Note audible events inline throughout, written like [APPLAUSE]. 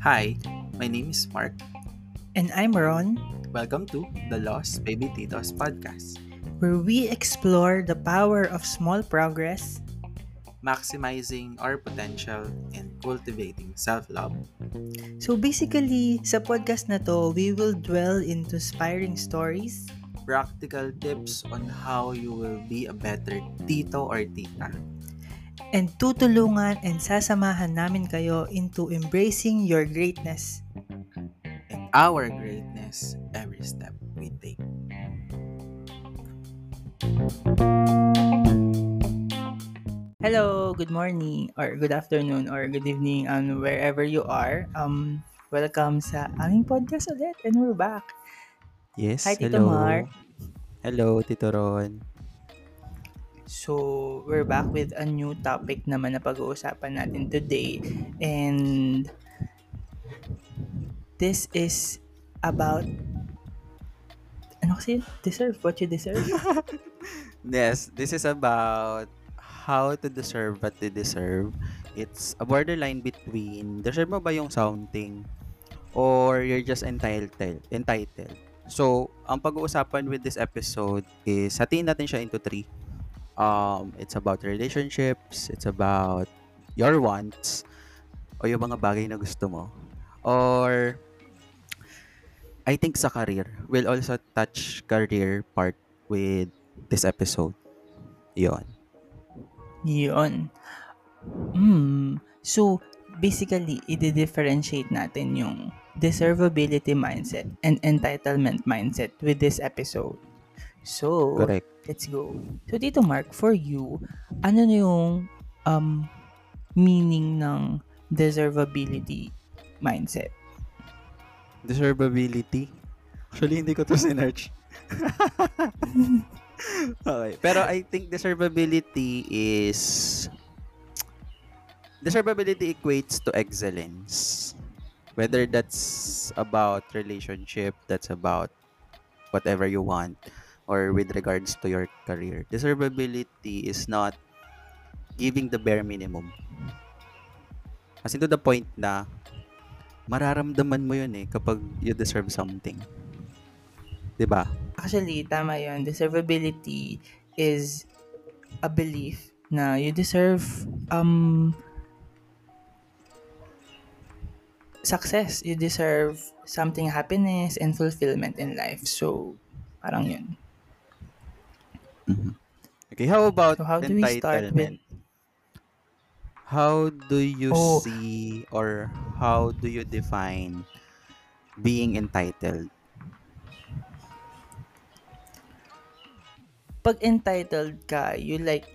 Hi, my name is Mark. And I'm Ron, Welcome to the Lost Baby Titos podcast, where we explore the power of small progress, maximizing our potential and cultivating self-love. So basically, sa podcast na to, we will dwell into inspiring stories, Practical tips on how you will be a better tito or tita. And tutulungan and sasamahan namin kayo into embracing your greatness. And our greatness every step we take. Hello, good morning, or good afternoon, or good evening, and wherever you are. Um, welcome sa aming podcast ulit, and we're back. Yes, Hi, Tito hello. Mark. Hello, Tito Ron. So, we're back with a new topic naman na pag-uusapan natin today. And this is about ano kasi? Deserve what you deserve. [LAUGHS] Yes, this is about how to deserve what you deserve. It's a borderline between deserve mo ba yung something or you're just entitled. entitled. So, ang pag-uusapan with this episode is hatiin natin siya into three. Um, it's about relationships, it's about your wants, o yung mga bagay na gusto mo. Or, I think sa career. We'll also touch career part with this episode. Yon. Yun. Hmm. So, basically, i-differentiate natin yung deservability mindset and entitlement mindset with this episode. So, Correct. Let's go. So, dito Mark, for you, ano na yung um, meaning ng deservability mindset? Deservability. Actually, hindi ko to sinerch. [LAUGHS] okay. Pero I think deservability is... Deservability equates to excellence. Whether that's about relationship, that's about whatever you want, or with regards to your career. Deservability is not giving the bare minimum. As in to the point na mararamdaman mo yun eh kapag you deserve something. ba? Actually, tama yun. Deservability is a belief na you deserve um success. You deserve something happiness and fulfillment in life. So, parang yun. Okay, how about So, how do we start entitlement? How do you Oh. see or how do you define being entitled? Pag entitled ka, you like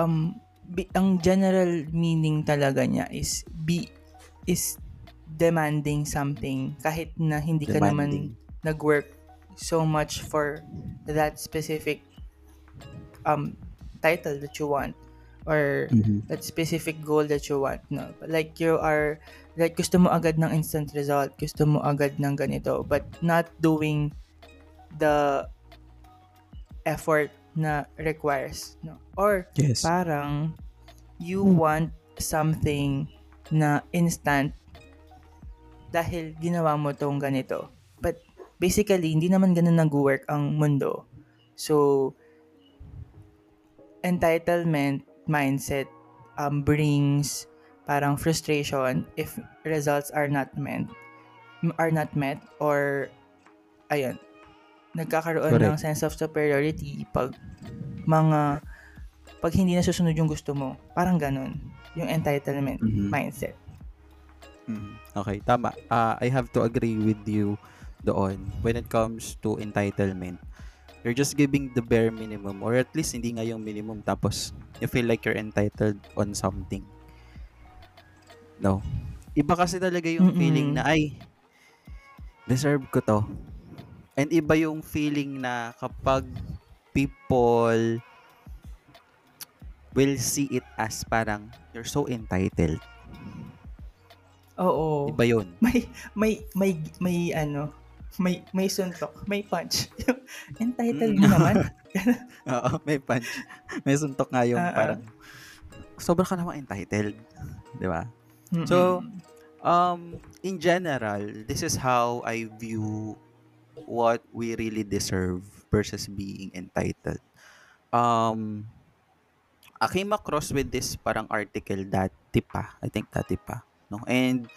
um bi- ang general meaning talaga niya is be is demanding something kahit na hindi ka naman Demanding. nag-work so much for that specific um title that you want or that specific goal that you want no like you are like gusto mo agad ng instant result gusto mo agad ng ganito but not doing the effort na requires no or Yes. parang you want something na instant dahil ginawa mo tong ganito. Basically, hindi naman ganun nag-work ang mundo. So, entitlement mindset um, brings parang frustration if results are not met are not met or ayun nagkakaroon ng Correct. sense of superiority pag mga pag hindi nasusunod yung gusto mo parang ganun yung entitlement Mhm. mindset Mhm. Okay, tama. Ah, I have to agree with you doon when it comes to entitlement. You're just giving the bare minimum or at least hindi nga yung minimum tapos you feel like you're entitled on something. No. Iba kasi talaga yung Mm-mm. feeling na ay deserve ko to. And iba yung feeling na kapag people will see it as parang you're so entitled. oo Iba yun. may may may may ano may may suntok may punch [LAUGHS] entitled mo Mm. naman [LAUGHS] Oo, may punch. May suntok nga yung ah. parang sobra ka namang entitled. Di ba? So, um, in general, this is how I view what we really deserve versus being entitled. Um, I came across with this parang article dati pa. I think dati pa. No? And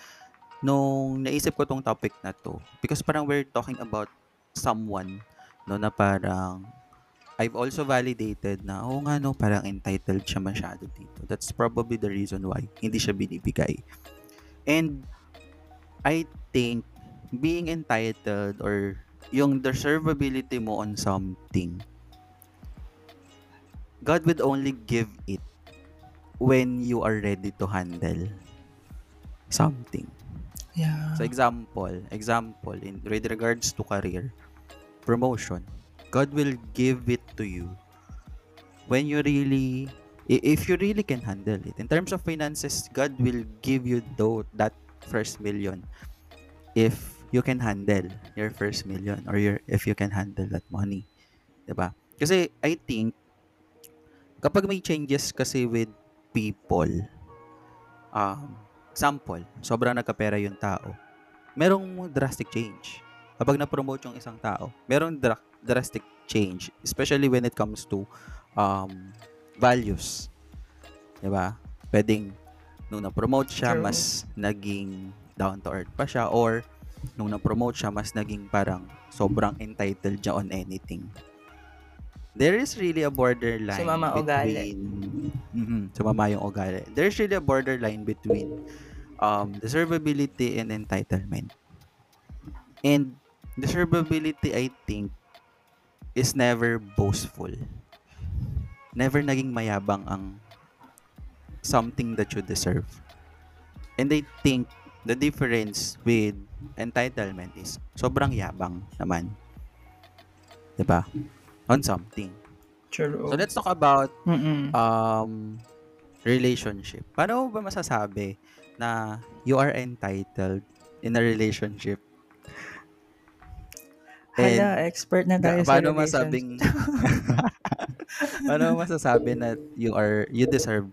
nung naisip ko tong topic na to, because parang we're talking about someone no na parang I've also validated na, oh nga no, parang entitled siya masyado dito. That's probably the reason why hindi siya binibigay. And I think being entitled or yung deservability mo on something, God would only give it when you are ready to handle something. Yeah. So example, example in with regards to career, promotion, God will give it to you when you really if you really can handle it. In terms of finances, God will give you though that first million if you can handle your first million or your if you can handle that money. 'Di ba? Kasi I think kapag may changes kasi with people, um, example, sobrang nagkapera yung tao, merong drastic change. Kapag na-promote yung isang tao, merong dra- drastic change, especially when it comes to um, values. 'Di ba? Pwedeng nung na-promote siya, True. mas naging down to earth pa siya or nung na-promote siya, mas naging parang sobrang entitled siya on anything. There is really a borderline Sumama ugali. between Mhm, sumama yung ugali. There's really a borderline between um, deservability and entitlement. And deservability, I think, is never boastful. Never naging mayabang ang something that you deserve. And I think the difference with entitlement is sobrang yabang naman. 'Di ba? On something. True. So let's talk about Mm-mm. um relationship. Paano mo ba masasabi na you are entitled in a relationship? Hala, expert na tayo sa paano masabing [LAUGHS] paano masasabi na you are you deserve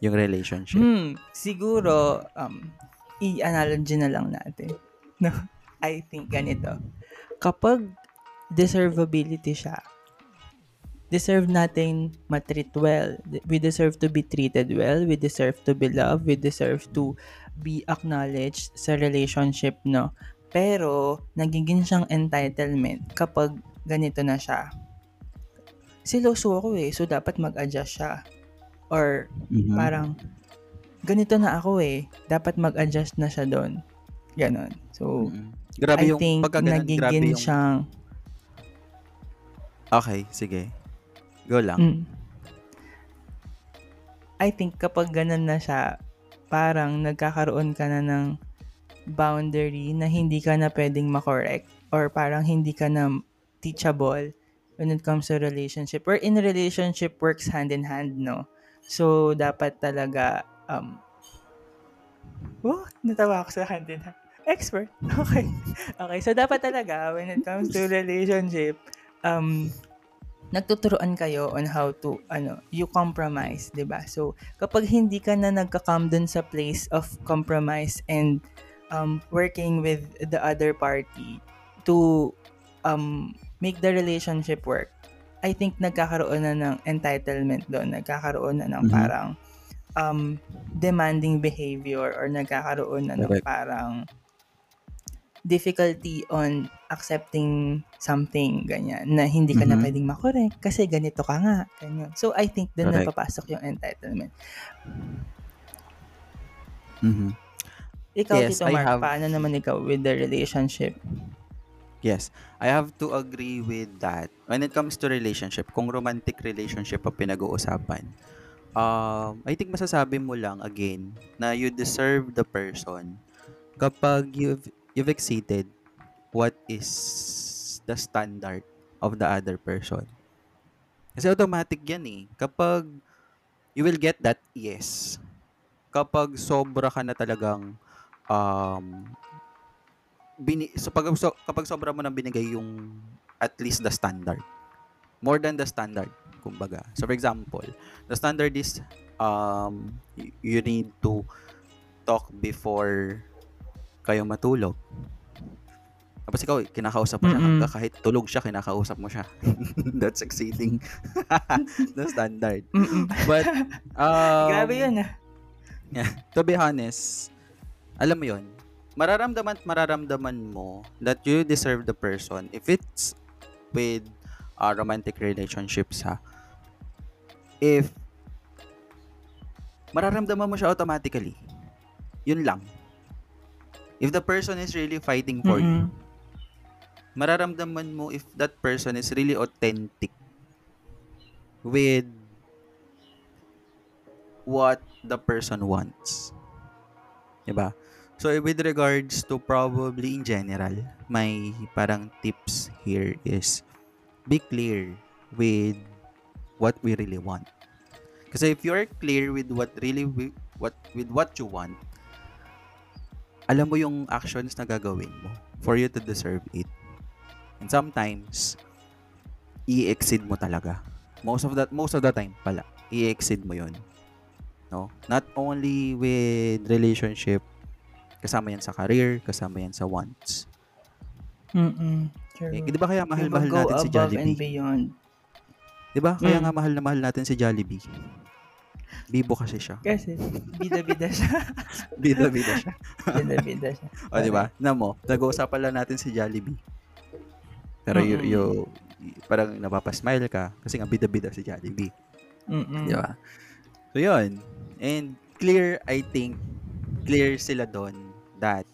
yung relationship? Hmm, siguro, um, i-analogy na lang natin. No? [LAUGHS] I think ganito. Kapag deservability siya, deserve natin matreat well. We deserve to be treated well. We deserve to be loved. We deserve to be acknowledged sa relationship, no? Pero, nagiging siyang entitlement kapag ganito na siya. Siloso ako eh, so dapat mag-adjust siya. Or, Mhm. parang ganito na ako eh. Dapat mag-adjust na siya doon. Ganon. So, Mm-mm. Grabe I yung think ganun, grabe nagiging yung siyang Okay, sige. Go lang. mm. I think kapag ganun na siya, parang nagkakaroon ka na ng boundary na hindi ka na pwedeng makorek or parang hindi ka na teachable when it comes to relationship. Or in relationship works hand in hand, no? So, dapat talaga um, Oh, natawa ako sa hand in hand. Expert. [LAUGHS] Okay. Okay. So, dapat talaga, when it comes to relationship, um, nagtuturuan kayo on how to, ano, you compromise, 'di ba So, kapag hindi ka na nagka-come dun sa place of compromise and um, working with the other party to um, make the relationship work, I think nagkakaroon na ng entitlement doon. Nagkakaroon na ng Mhm. parang um, demanding behavior or nagkakaroon na ng Correct. parang difficulty on accepting something ganyan na hindi ka na Mhm. pwedeng makorek kasi ganito ka nga ganyan. So I think doon na papasok yung entitlement. Mhm. Ikaw Yes, Tito I Mark, have- paano naman ikaw with the relationship? Yes, I have to agree with that. When it comes to relationship, kung romantic relationship ang pinag-uusapan, um, I think masasabi mo lang again na you deserve the person kapag you've you've exceeded what is the standard of the other person. Kasi automatic yan eh. Kapag you will get that yes. Kapag sobra ka na talagang um, bini so pag so, kapag sobra mo nang binigay yung at least the standard more than the standard kumbaga. So for example, the standard is um you need to talk before kayo matulog. Tapos ikaw, kinakausap mo siya hanggang kahit tulog siya, kinakausap mo siya. [LAUGHS] That's exceeding [LAUGHS] the standard. Mm-mm. But, [LAUGHS] um, Grabe yun ah. to be honest, alam mo yon mararamdaman at mararamdaman mo that you deserve the person if it's with uh, romantic relationships ha. If mararamdaman mo siya automatically. Yun lang. If the person is really fighting for you, Mm-mm. mararamdaman mo if that person is really authentic with what the person wants. Diba? So, with regards to probably in general, my parang tips here is be clear with what we really want. Kasi if you're clear with what really wi- what with what you want, alam mo yung actions na gagawin mo for you to deserve it. And sometimes, i-exceed mo talaga. Most of that most of the time pala, i-exceed mo 'yon. No? Not only with relationship, kasama yan sa career, kasama yan sa wants. Mm-mm. True. Eh, di ba kaya mahal-mahal Diba, natin si and Jollibee? beyond. Di ba? Kaya Mm. nga mahal na mahal natin si Jollibee. Bibo kasi siya. Kasi, bida-bida siya. [LAUGHS] Bida-bida siya. bida-bida siya. O, di ba? Na mo, nag-uusapan lang natin si Jollibee. Pero you, Mm-mm. you, parang napapasmile ka kasi nga bida-bida si Jollibee. Mm-mm. Di ba? So, yun. And clear, I think, clear sila doon that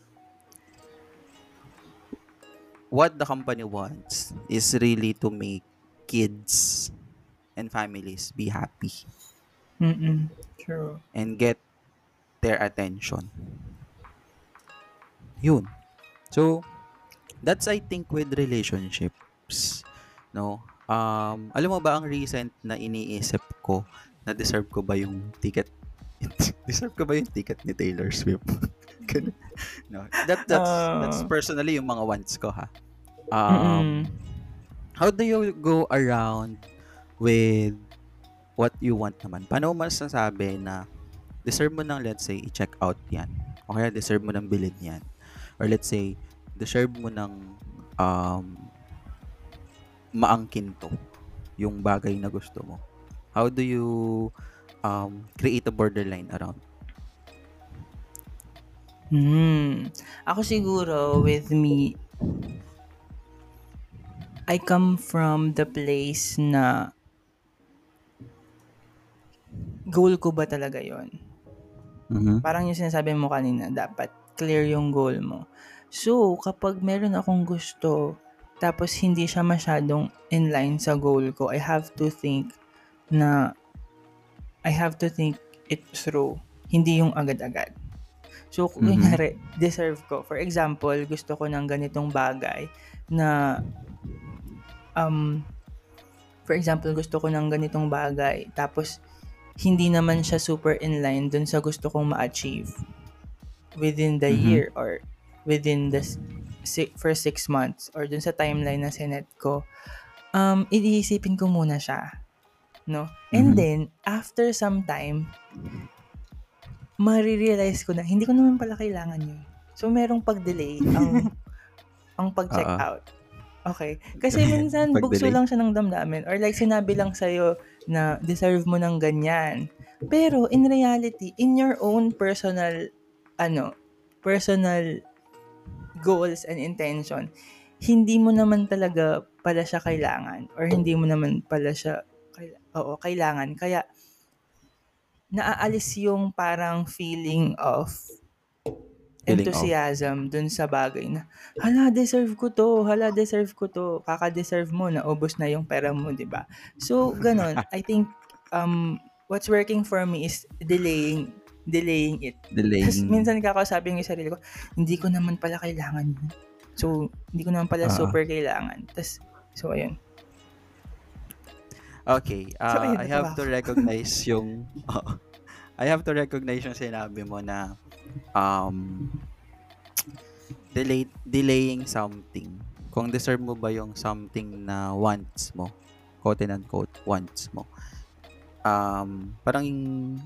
what the company wants is really to make kids and families be happy Mm-mm. True. and get their attention. Yun. So, that's I think with relationships. No? Um, alam mo ba ang recent na iniisip ko na deserve ko ba yung ticket [LAUGHS] deserve ko ba yung ticket ni Taylor Swift? [LAUGHS] Ganun. no. That that's that's Ah. personally yung mga wants ko ha. Um, Mm-mm. how do you go around with what you want naman? Paano mo masasabi na deserve mo ng, let's say, i-check out yan? O kaya deserve mo ng bilhin yan? Or let's say, deserve mo ng um, maangkin to yung bagay na gusto mo. How do you um, create a borderline around? Hmm. Ako siguro, with me, I come from the place na goal ko ba talaga yon Mm-hmm. Parang yung sinasabi mo kanina, dapat clear yung goal mo. So, kapag meron akong gusto, tapos hindi siya masyadong in line sa goal ko, I have to think na I have to think it through. Hindi yung agad-agad. So, kung Mhm. kunyari, deserve ko. For example, gusto ko ng ganitong bagay na um, for example, gusto ko ng ganitong bagay, tapos hindi naman siya super in line dun sa gusto kong ma-achieve within the Mhm. year or within the si- first six months or dun sa timeline na sinet ko, um, iisipin ko muna siya. No? And Mhm. then, after some time, marirealize ko na, hindi ko naman pala kailangan yun. So, merong pag-delay ang, [LAUGHS] ang pag-check Oo. out. Okay. Kasi minsan, [LAUGHS] bugso lang siya ng damdamin. Or like, sinabi lang sa'yo na deserve mo ng ganyan. Pero, in reality, in your own personal, ano, personal goals and intention, hindi mo naman talaga pala siya kailangan. Or hindi mo naman pala siya, kaila- oo, kailangan. Kaya, naaalis yung parang feeling of Feeling of. Enthusiasm dun sa bagay na, hala, deserve ko to, hala, deserve ko to. Kaka-deserve mo, naubos na yung pera mo, di ba? So, ganun. [LAUGHS] I think, um, what's working for me is delaying, delaying it. Delaying. Tapos minsan kakausapin yung sarili ko, hindi ko naman pala kailangan yun. So, hindi ko naman pala Ah. super kailangan. Tapos, so, ayun. Okay, So, uh, ayun, I have to recognize [LAUGHS] yung [LAUGHS] I have to recognize yung sinabi mo na um delay delaying something. Kung deserve mo ba yung something na wants mo. quote and unquote wants mo. Um, parang yung,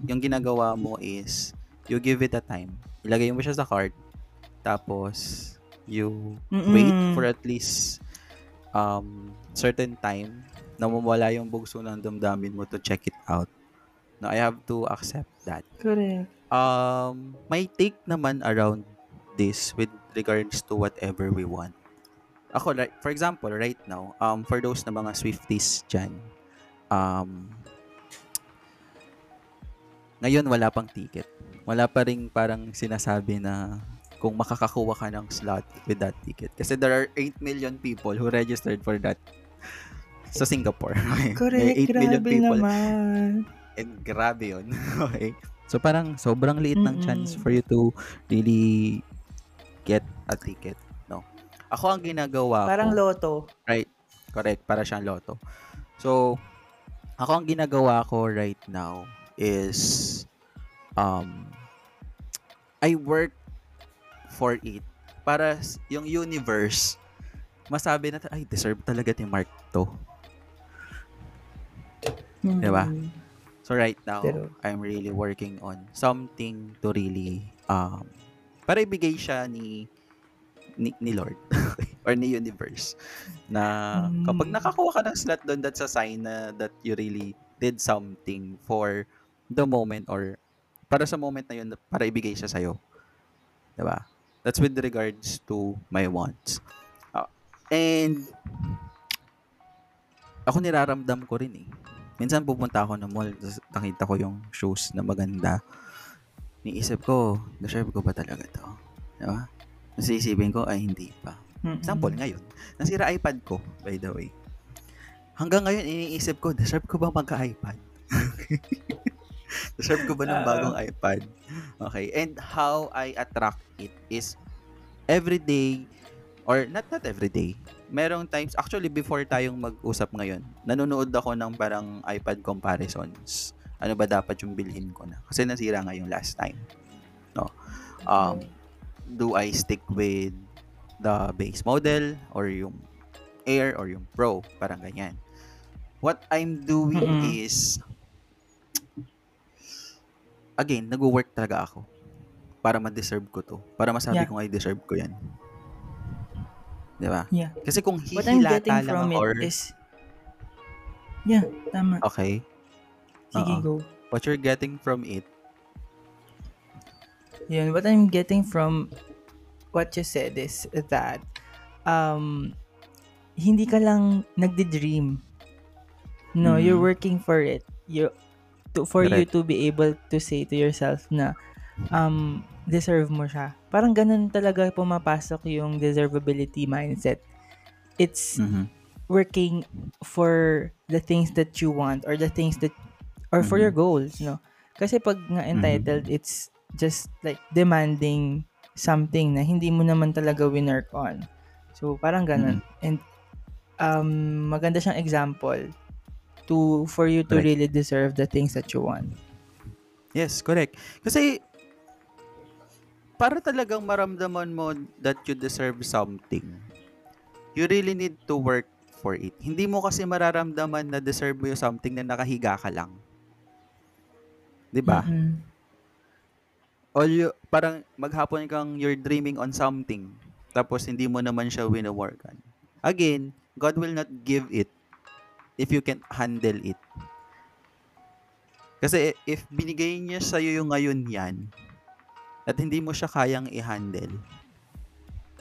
yung ginagawa mo is you give it a time. Ilagay mo siya sa cart tapos you Mm-mm. wait for at least um certain time na mawala yung bugso ng damdamin mo to check it out. No, I have to accept that. Correct. Um, my take naman around this with regards to whatever we want. Ako, like, for example, right now, um, for those na mga Swifties dyan, um, ngayon wala pang ticket. Wala pa ring parang sinasabi na kung makakakuha ka ng slot with that ticket. Kasi there are 8 million people who registered for that sa Singapore. [LAUGHS] Okay? Correct. May 8 million people. naman. And grabe yun. [LAUGHS] okay? So parang sobrang liit ng Mm-mm. chance for you to really get a ticket. No? Ako ang ginagawa Parang ko, loto. correct, para siyang loto. So, ako ang ginagawa ko right now is um I work for it para yung universe masabi na ay deserve talaga ni Mark to. Mm. So right now, Pero- I'm really working on something to really um para ibigay siya ni ni, ni Lord [LAUGHS] or ni universe na kapag Mm. nakakuha ka ng slot doon that's a sign na that you really did something for the moment or para sa moment na yun para ibigay siya sa'yo. 'Di ba? That's with regards to my wants. Ah, and ako niraramdam ko rin eh. Minsan pupunta ako ng mall, tas nakita ko yung shoes na maganda. Niisip ko, deserve ko ba talaga to? Di ba? Tapos isipin ko, ay hindi pa. Mm-mm. Example, ngayon, nasira iPad ko, by the way. Hanggang ngayon, iniisip ko, deserve ko ba magka-iPad? [LAUGHS] deserve ko ba ng bagong iPad? Okay, and how I attract it is every day, or not not every day, merong times, actually before tayong mag-usap ngayon, nanonood ako ng parang iPad comparisons. Ano ba dapat yung bilhin ko na? Kasi nasira nga yung last time. No? Um, do I stick with the base model or yung Air or yung Pro? Parang ganyan. What I'm doing Mm-mm. is again, nag-work talaga ako para ma-deserve ko to. Para masabi Yeah. kong I deserve ko yan. Di ba? Yeah. Kasi kung What I'm hihilata getting from it or... is... Yeah, tama. Okay. Sige, Oo. go. What you're getting from it, Yun, what I'm getting from what you said is that um hindi ka lang nagdi-dream. No, Mhm. you're working for it. You to for you Correct. to be able to say to yourself na um deserve mo siya. Parang ganun talaga pumapasok yung deservability mindset. It's mhm, working for the things that you want or the things that or for Mhm. your goals, no? Kasi pag nga entitled, it's just like demanding something na hindi mo naman talaga winwork on. So, parang ganun. And um, maganda siyang example to for you to Correct. really deserve the things that you want. Yes, correct. Kasi para talagang maramdaman mo that you deserve something, you really need to work for it. Hindi mo kasi mararamdaman na deserve mo yung something na nakahiga ka lang. 'Di ba? All you, parang maghapon kang you're dreaming on something tapos hindi mo naman siya wino-workan. Again, God will not give it if you can't handle it. Kasi if binigay niya sa iyo yung ngayon yan at hindi mo siya kayang i-handle,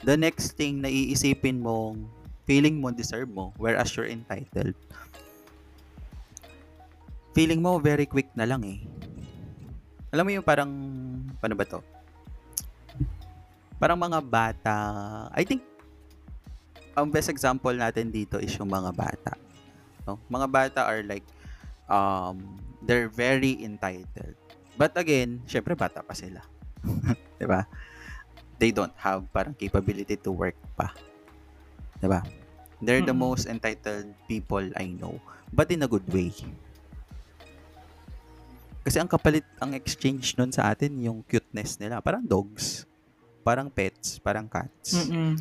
the next thing na iisipin mong feeling mo deserve mo whereas you're entitled, feeling mo very quick na lang eh. Alam mo yung parang, paano ba to? Parang mga bata, I think, ang best example natin dito is yung mga bata. No? Mga bata are like, um, they're very entitled. But again, syempre bata pa sila. [LAUGHS] 'Di ba? They don't have parang capability to work pa. 'Di ba? They're the most entitled people I know, but in a good way. Kasi ang kapalit, ang exchange nun sa atin, yung cuteness nila. Parang dogs. Parang pets. Parang cats. Mm-mm.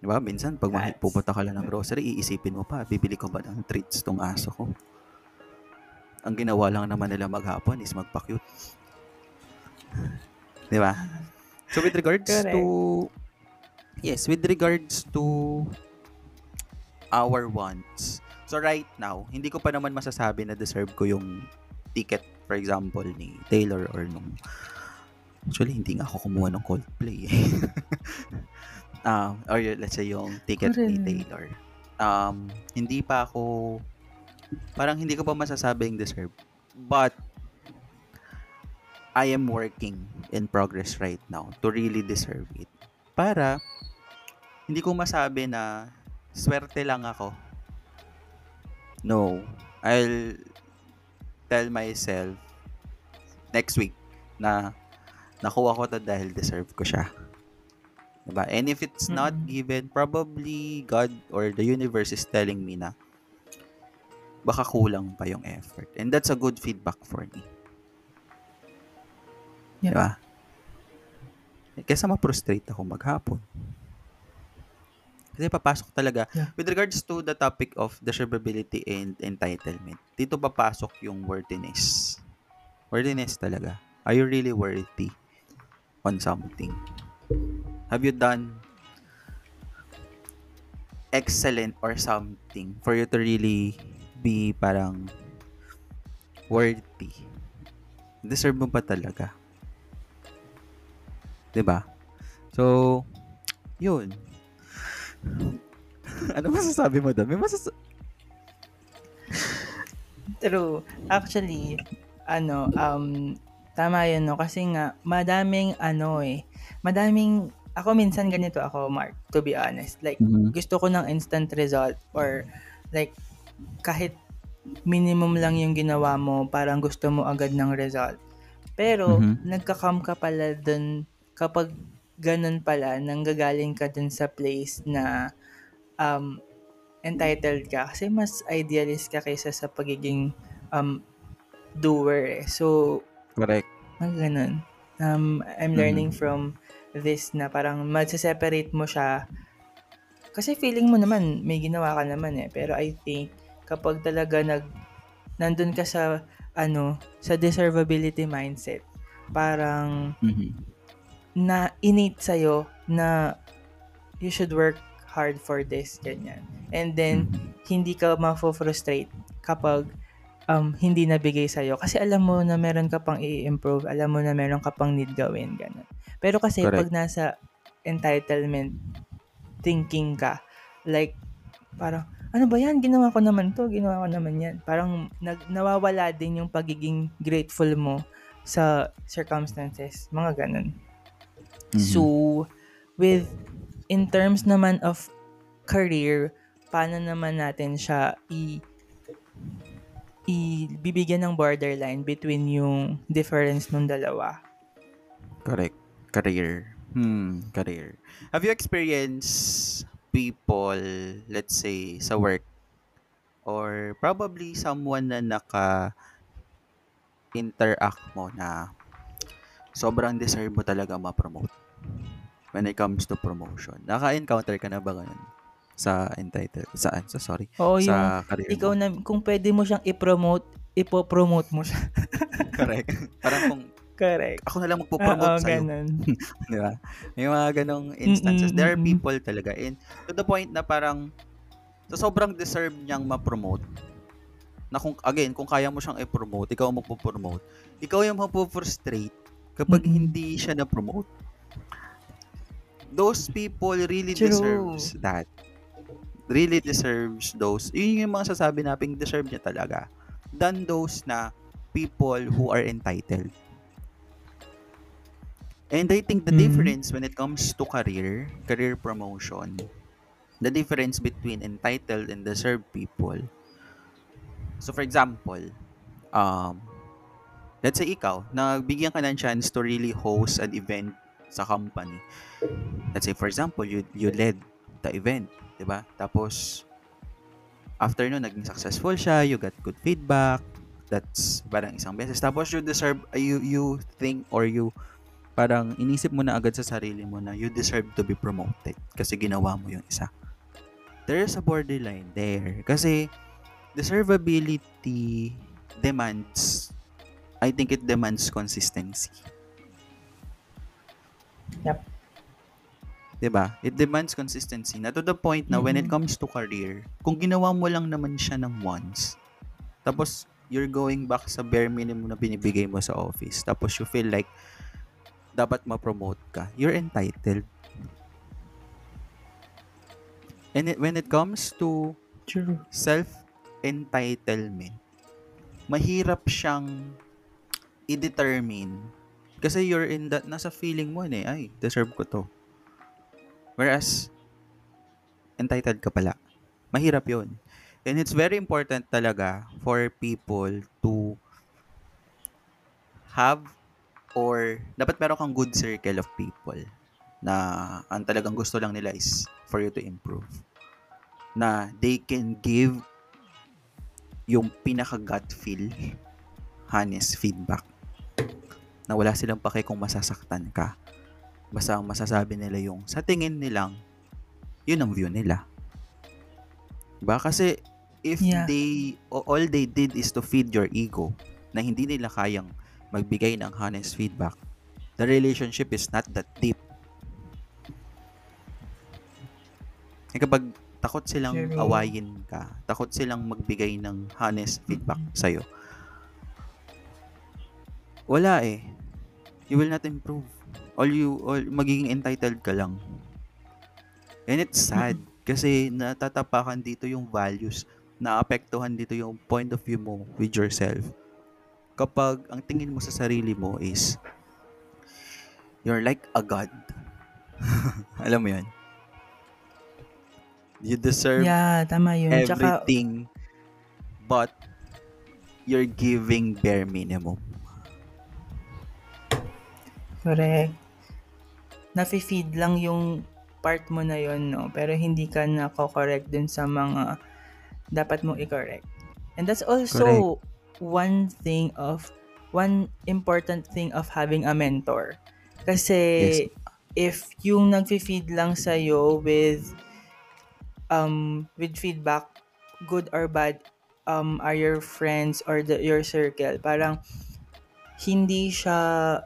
Di ba? Minsan, pag. Yes. pupunta ka lang ng grocery, iisipin mo pa, bibili ko ba ng treats tong aso ko? Ang ginawa lang naman nila maghapon is magpa-cute. Di ba? So with regards Correct. to Yes, with regards to our wants. So right now, hindi ko pa naman masasabi na deserve ko yung ticket for example ni Taylor or nung Actually, hindi nga ako kumuha ng Coldplay. eh. [LAUGHS] um, or let's say yung ticket ni Correct. Taylor. Um, hindi pa ako parang hindi ko pa masasabing deserve. But I am working in progress right now to really deserve it. Para hindi ko masabi na swerte lang ako. No. I'll tell myself next week na nakuha ko to dahil deserve ko siya. Diba? And if it's not Mm. given, probably God or the universe is telling me na baka kulang pa yung effort. And that's a good feedback for me. Yeah. Diba? Kesa ma-frustrate ako maghapon. Kasi papasok talaga. Yeah. With regards to the topic of deservability and entitlement, dito papasok yung worthiness. Worthiness talaga. Are you really worthy on something? Have you done excellent or something for you to really be parang worthy? Deserve mo pa talaga? 'Di ba? So, yun. [LAUGHS] ano masasabi mo doon? May masas- True. Actually, ano, um, tama yun, no? Kasi nga, madaming, ano eh, madaming, ako minsan ganito ako, Mark, to be honest. Like, Mhm. gusto ko ng instant result or like, kahit minimum lang yung ginawa mo, parang gusto mo agad ng result. Pero, Mhm. nagka-come ka pala dun, kapag ganun pala, nanggagaling ka dun sa place na um, entitled ka. Kasi mas idealist ka kaysa sa pagiging um, doer eh. So, Correct. mga ganun. Um, I'm learning from this na parang magse-separate mo siya. Kasi feeling mo naman, may ginawa ka naman eh. Pero I think, kapag talaga nag, nandun ka sa, ano, sa deservability mindset, parang Mhm. Na innate sa'yo na you should work hard for this, ganyan. And then, hindi ka mafo-frustrate kapag um, hindi nabigay sa'yo. Kasi alam mo na meron ka pang i-improve, alam mo na meron ka pang need gawin, ganun. Pero kasi Correct. pag nasa entitlement thinking ka, like, parang, ano ba yan? Ginawa ko naman to, ginawa ko naman yan. Parang nag, nawawala din yung pagiging grateful mo sa circumstances, mga ganun. Mhm. So, with, in terms naman of career, paano naman natin siya i ibibigyan ng borderline between yung difference ng dalawa. Correct. Career. Hmm, career. Have you experienced people, let's say, sa work, or probably someone na naka interact mo na sobrang deserve mo talaga ma-promote when it comes to promotion. Naka-encounter ka na ba ganun? Sa entitled, saan? So, sorry. Oo, sa career ikaw mo. na, kung pwede mo siyang i-promote, ipo-promote mo siya. [LAUGHS] Correct. Parang kung Correct. ako na lang magpo-promote sa'yo. ganun. [LAUGHS] Di ba? May mga ganong instances. Mm, mm, There are people talaga. And to the point na parang so sobrang deserve niyang ma-promote na kung, again, kung kaya mo siyang i-promote, ikaw ang magpo-promote, ikaw yung mapo-frustrate kapag Mm-mm. hindi siya na-promote. Those people really True. deserves that. Really deserves those. Yun yung mga sasabi natin, deserve niya talaga. Than those na people who are entitled. And I think the Mhm. difference when it comes to career, career promotion, the difference between entitled and deserved people. So for example, um, let's say ikaw, nagbigyan ka ng chance to really host an event sa company. Let's say for example, you you led the event, 'di ba? Tapos after nun, naging successful siya, you got good feedback, that's parang isang beses. Tapos you deserve, you, you think or you parang inisip mo na agad sa sarili mo na you deserve to be promoted kasi ginawa mo yung isa. There is a borderline there. Kasi deservability demands, I think it demands consistency. Yep. 'Di ba? It demands consistency na to the point na when it Mhm. comes to career, kung ginawa mo lang naman siya ng once, tapos you're going back sa bare minimum na binibigay mo sa office, tapos you feel like dapat ma-promote ka, you're entitled. And it, when it comes to True. self-entitlement, mahirap siyang i-determine kasi you're in that, nasa feeling mo eh, ay, deserve ko to. Whereas, entitled ka pala. Mahirap yun. And it's very important talaga for people to have or dapat meron kang good circle of people na ang talagang gusto lang nila is for you to improve. Na they can give yung pinaka gut feel honest feedback na wala silang pake kung masasaktan ka. Basta ang masasabi nila yung sa tingin nilang yun ang view nila. Diba? Kasi if Yeah. they all they did is to feed your ego na hindi nila kayang magbigay ng honest feedback, the relationship is not that deep. Eh kapag takot silang awayin ka, takot silang magbigay ng honest feedback sa'yo, wala eh. You will not improve. All you, all, magiging entitled ka lang. And it's sad kasi natatapakan dito yung values, naapektuhan dito yung point of view mo with yourself. Kapag ang tingin mo sa sarili mo is you're like a god. [LAUGHS] Alam mo yun? You deserve Yeah, tama yun. Tsaka, everything but you're giving bare minimum. Correct. Nafe-feed lang yung part mo na yun, no? Pero hindi ka nako-correct dun sa mga dapat mong i-correct. And that's also one thing of, one important thing of having a mentor. Kasi, if yung nagfe-feed lang sa'yo with, um, with feedback, good or bad, um, are your friends or the, your circle, parang, hindi siya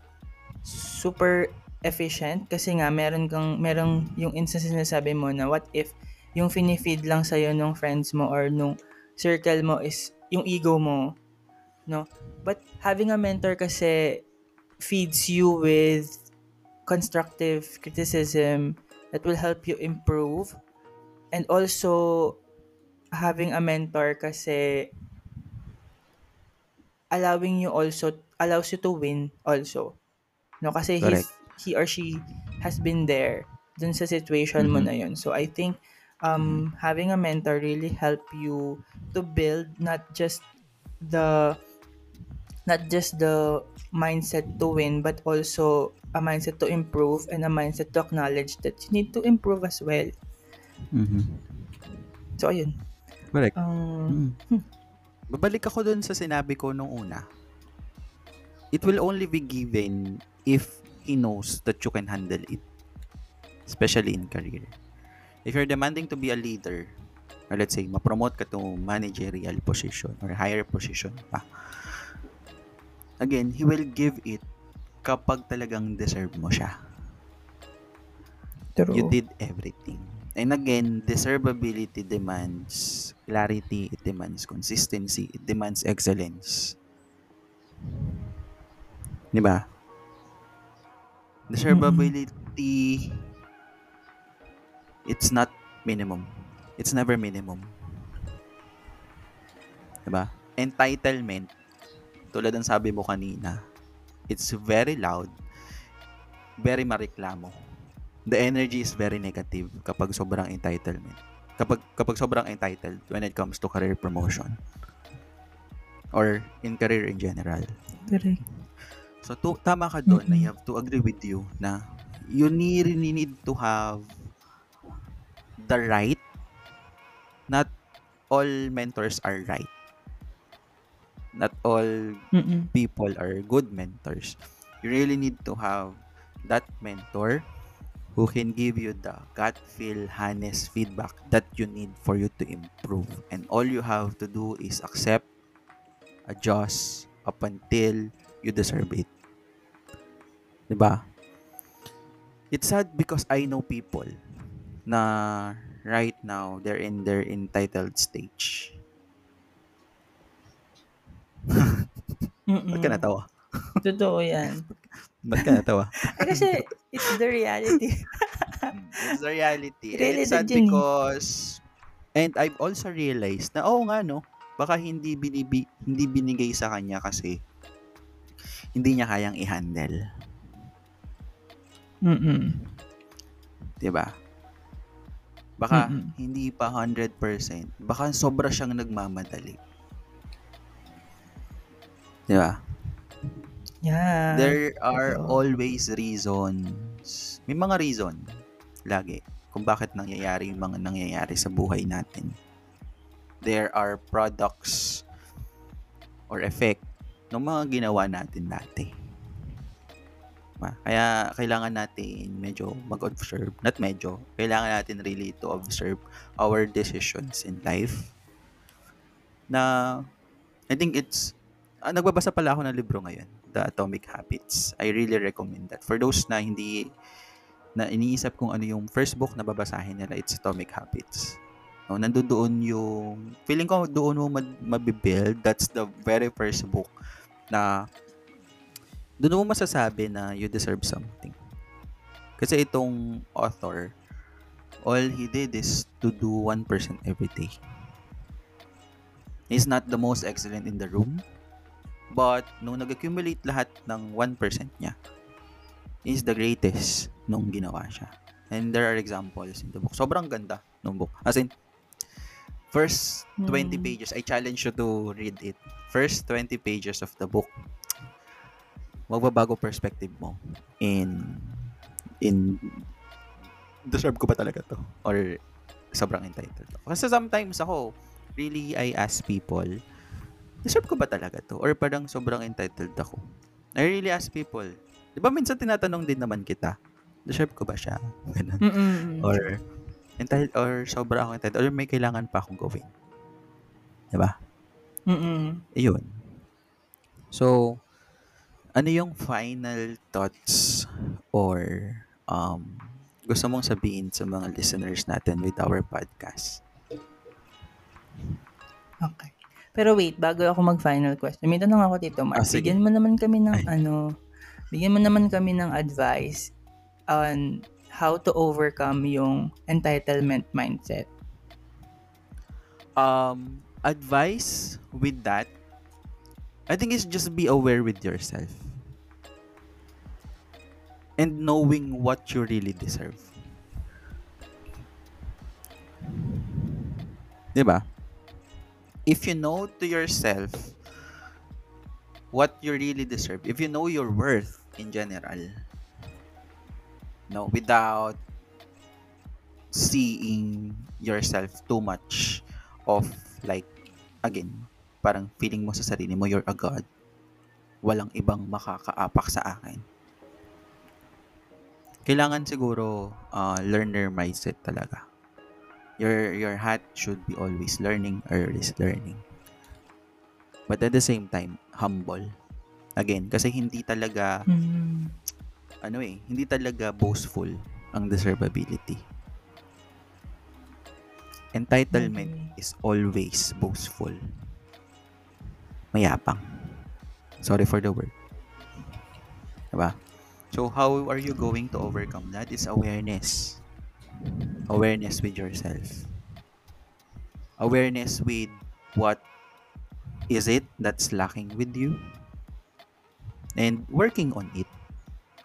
super efficient kasi nga meron kang merong yung instances na sabi mo na what if yung finifeed lang sa'yo nung friends mo or nung circle mo is yung ego mo no? But having a mentor kasi feeds you with constructive criticism that will help you improve. And also having a mentor kasi allowing you also allows you to win also no kasi he's, he or she has been there dun sa situation mo Mhm. na yun so i think um having a mentor really help you to build not just the not just the mindset to win but also a mindset to improve and a mindset to acknowledge that you need to improve as well Mm-hmm. so ayun Correct. um Mm. Babalik ako dun sa sinabi ko nung una. It will only be given if he knows that you can handle it. Especially in career. If you're demanding to be a leader, or let's say, ma-promote ka to managerial position or higher position pa. Again, he will give it kapag talagang deserve mo siya. true You did everything. And again, deservability demands clarity, it demands consistency, it demands excellence. Di ba? Deservability, it's not minimum. It's never minimum. Di ba? Entitlement, tulad ng sabi mo kanina, it's very loud, very mareklamo the energy is very negative kapag sobrang entitlement. Kapag kapag sobrang entitled when it comes to career promotion or in career in general. correct So to, tama ka doon. Mhm. I have to agree with you na you need, really need to have the right. Not all mentors are right. Not all Mm-mm. people are good mentors. You really need to have that mentor who can give you the gut feel, honest feedback that you need for you to improve. And all you have to do is accept, adjust up until you deserve it. Diba? It's sad because I know people na right now they're in their entitled stage. Ba't ka natawa? Totoo yan. [LAUGHS] Ba't ka natawa? Eh, kasi it's the reality. [LAUGHS] It's the reality. Really, it's sad because and I've also realized na oo nga no, baka hindi binibi, hindi binigay sa kanya kasi hindi niya kayang i-handle, Mm-mm. 'di ba? Baka Mm-mm. hindi pa 100%, baka sobra siyang nagmamadali. 'Di ba? Yeah. There are totoo. always reasons. May mga reason lagi kung bakit nangyayari yung mga nangyayari sa buhay natin. There are products or effect ng mga ginawa natin dati. Diba? Kaya kailangan natin medyo mag-observe. Not medyo. Kailangan natin really to observe our decisions in life. Na I think it's ah, nagbabasa pala ako ng libro ngayon, The Atomic Habits. I really recommend that. For those na hindi na iniisip kung ano yung first book na babasahin nila, it's Atomic Habits. No, nandun doon yung feeling ko doon mo mabibuild. That's the very first book na doon mo masasabi na you deserve something. Kasi itong author, all he did is to do 1% every day. He's not the most excellent in the room, but nung nag-accumulate lahat ng 1% niya, is the greatest nung ginawa siya. And there are examples in the book. Sobrang ganda nung book. As in, first 20 Hmm. pages, I challenge you to read it. First 20 pages of the book, magbabago perspective mo in in deserve ko ba talaga to? Or sobrang entitled ako? Kasi sometimes ako, really, I ask people, deserve ko ba talaga to? Or parang sobrang entitled ako? I really ask people, di ba minsan tinatanong din naman kita, deserve ko ba siya? [LAUGHS] Ganun. Mm-mm. Or, entitled, or sobra ako entitled, or may kailangan pa akong gawin. Di ba? Mm-mm. Ayun. So, ano yung final thoughts or um, gusto mong sabihin sa mga listeners natin with our podcast? Okay. Pero wait, bago ako mag-final question, may tanong ako dito, Mark. Ah, sige. bigyan mo naman kami ng Ay. ano, bigyan mo naman kami ng advice on how to overcome yung entitlement mindset. Um, advice with that, I think is just be aware with yourself. And knowing what you really deserve. 'Di ba? If you know to yourself what you really deserve, if you know your worth in general, no, without seeing yourself too much of like again, parang feeling mo sa sarili mo you're a god. Walang ibang makakaapak sa akin. Kailangan siguro uh, learner mindset talaga. Your your hat should be always learning or is learning. But at the same time, humble. Again, kasi hindi talaga Mm. ano eh, hindi talaga boastful ang deservability. Entitlement Okay. is always boastful. Mayapang. Sorry for the word. Diba? So, how are you going to overcome that? Is awareness. Awareness with yourself. Awareness with what is it that's lacking with you. And working on it.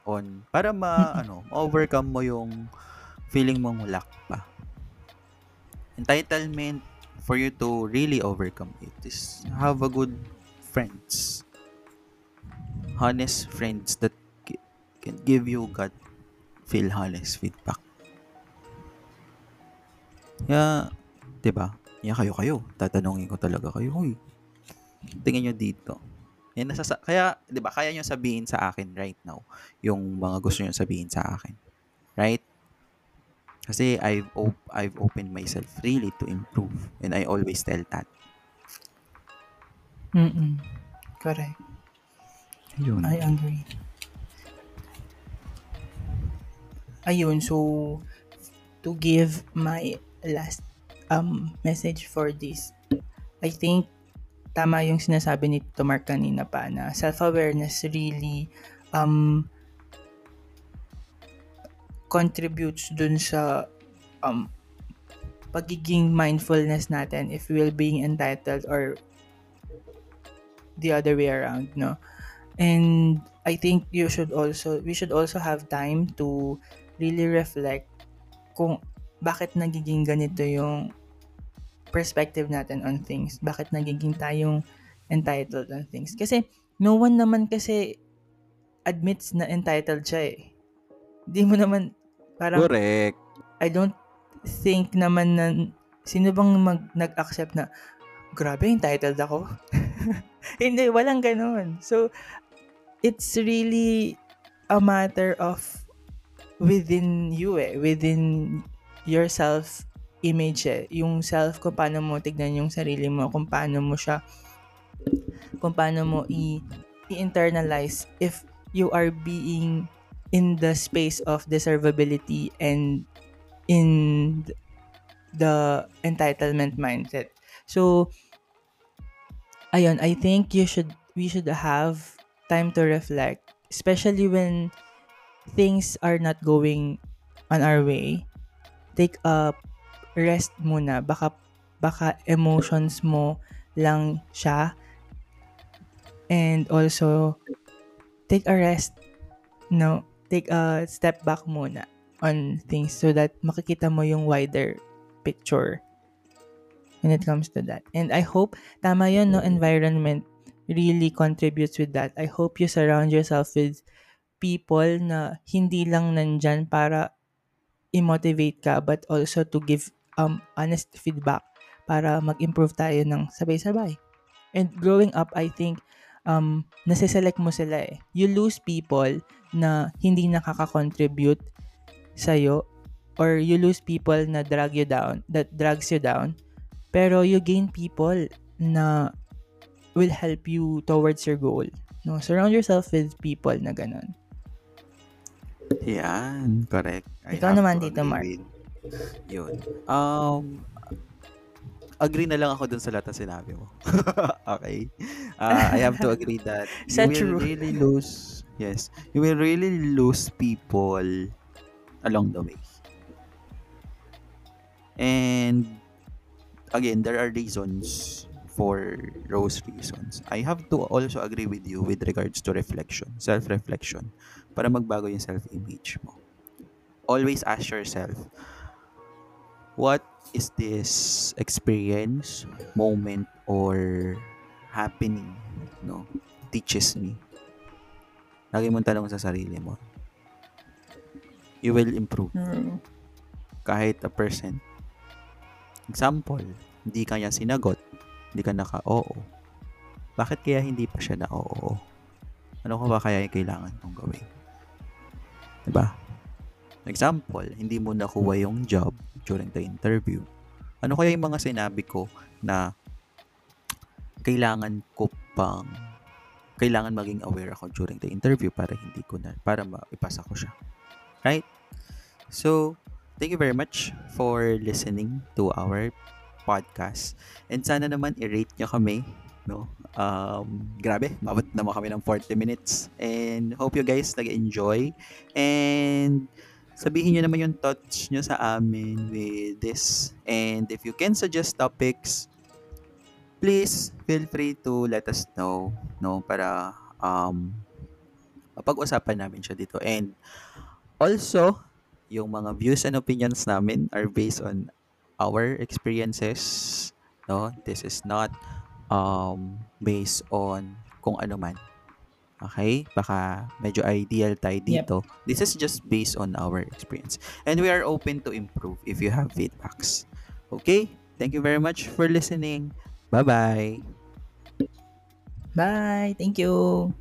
On, para ma, ano, overcome mo yung feeling mong lack pa. Entitlement, for you to really overcome it is have a good friends. Honest friends that can give you God feel honest feedback. Kaya, di ba? Kaya kayo kayo. Tatanungin ko talaga kayo, Hoy, tingin nyo dito. Yan nasa kaya 'di ba kaya niyo sabihin sa akin right now yung mga gusto niyo sabihin sa akin. Right? Kasi I've op- I've opened myself really to improve and I always tell that. Mm. Correct. Yun. I agree. Ayun, so to give my last um message for this, I think tama yung sinasabi ni Tito Mark kanina pa na self-awareness really um contributes dun sa um pagiging mindfulness natin if we're being entitled or the other way around, no? And I think you should also, we should also have time to really reflect kung bakit nagiging ganito yung perspective natin on things. Bakit nagiging tayong entitled on things. Kasi no one naman kasi admits na entitled siya eh. Hindi mo naman parang Correct. I don't think naman na sino bang mag, nag-accept na grabe entitled ako. [LAUGHS] Hindi, walang ganun. So, it's really a matter of within you eh, within your self image eh. Yung self kung paano mo tignan yung sarili mo, kung paano mo siya kung paano mo i- i-internalize if you are being in the space of deservability and in the entitlement mindset. So, ayun, I think you should, we should have time to reflect, especially when things are not going on our way. Take a rest muna. Baka, baka emotions mo lang siya. And also, take a rest. No, take a step back muna on things so that makikita mo yung wider picture when it comes to that. And I hope, tama yun, no, environment really contributes with that. I hope you surround yourself with people na hindi lang nandyan para i-motivate ka but also to give um honest feedback para mag-improve tayo ng sabay-sabay. And growing up, I think um nasiselect mo sila eh. You lose people na hindi nakaka-contribute sa'yo or you lose people na drag you down, that drags you down pero you gain people na will help you towards your goal. No, surround yourself with people na ganun. Yan, correct. I Ikaw naman, to Tito agree Mark. Yun. Um, agree na lang ako dun sa lahat ng sinabi mo. [LAUGHS] okay. Uh, I have to agree that [LAUGHS] you will true. really lose, yes, you will really lose people along the way. And again, there are reasons for those reasons. I have to also agree with you with regards to reflection, self-reflection, para magbago yung self-image mo. Always ask yourself, what is this experience, moment, or happening, no, teaches me? Lagi mong tanong sa sarili mo. You will improve Mm. kahit a percent. Example, hindi ka niya sinagot, hindi ka naka-oo. Bakit kaya hindi pa siya na-oo? Ano ka ba kaya yung kailangan mong gawin? Diba? Example, hindi mo nakuha yung job during the interview. Ano kaya yung mga sinabi ko na kailangan ko pang kailangan maging aware ako during the interview para hindi ko na para maipasa ko siya. Right? So, thank you very much for listening to our podcast. And sana naman i-rate nyo kami, no? Um, grabe, mabot naman kami ng 40 minutes. And hope you guys nag-enjoy. And sabihin nyo naman yung thoughts nyo sa amin with this. And if you can suggest topics, please feel free to let us know, no? Para um, mapag-usapan namin siya dito. And also, yung mga views and opinions namin are based on our experiences no this is not um based on kung ano man. Okay? Baka medyo ideal tayo dito. This is just based on our experience. And we are open to improve if you have feedbacks. Okay? Thank you very much for listening. Bye bye Bye. Thank you.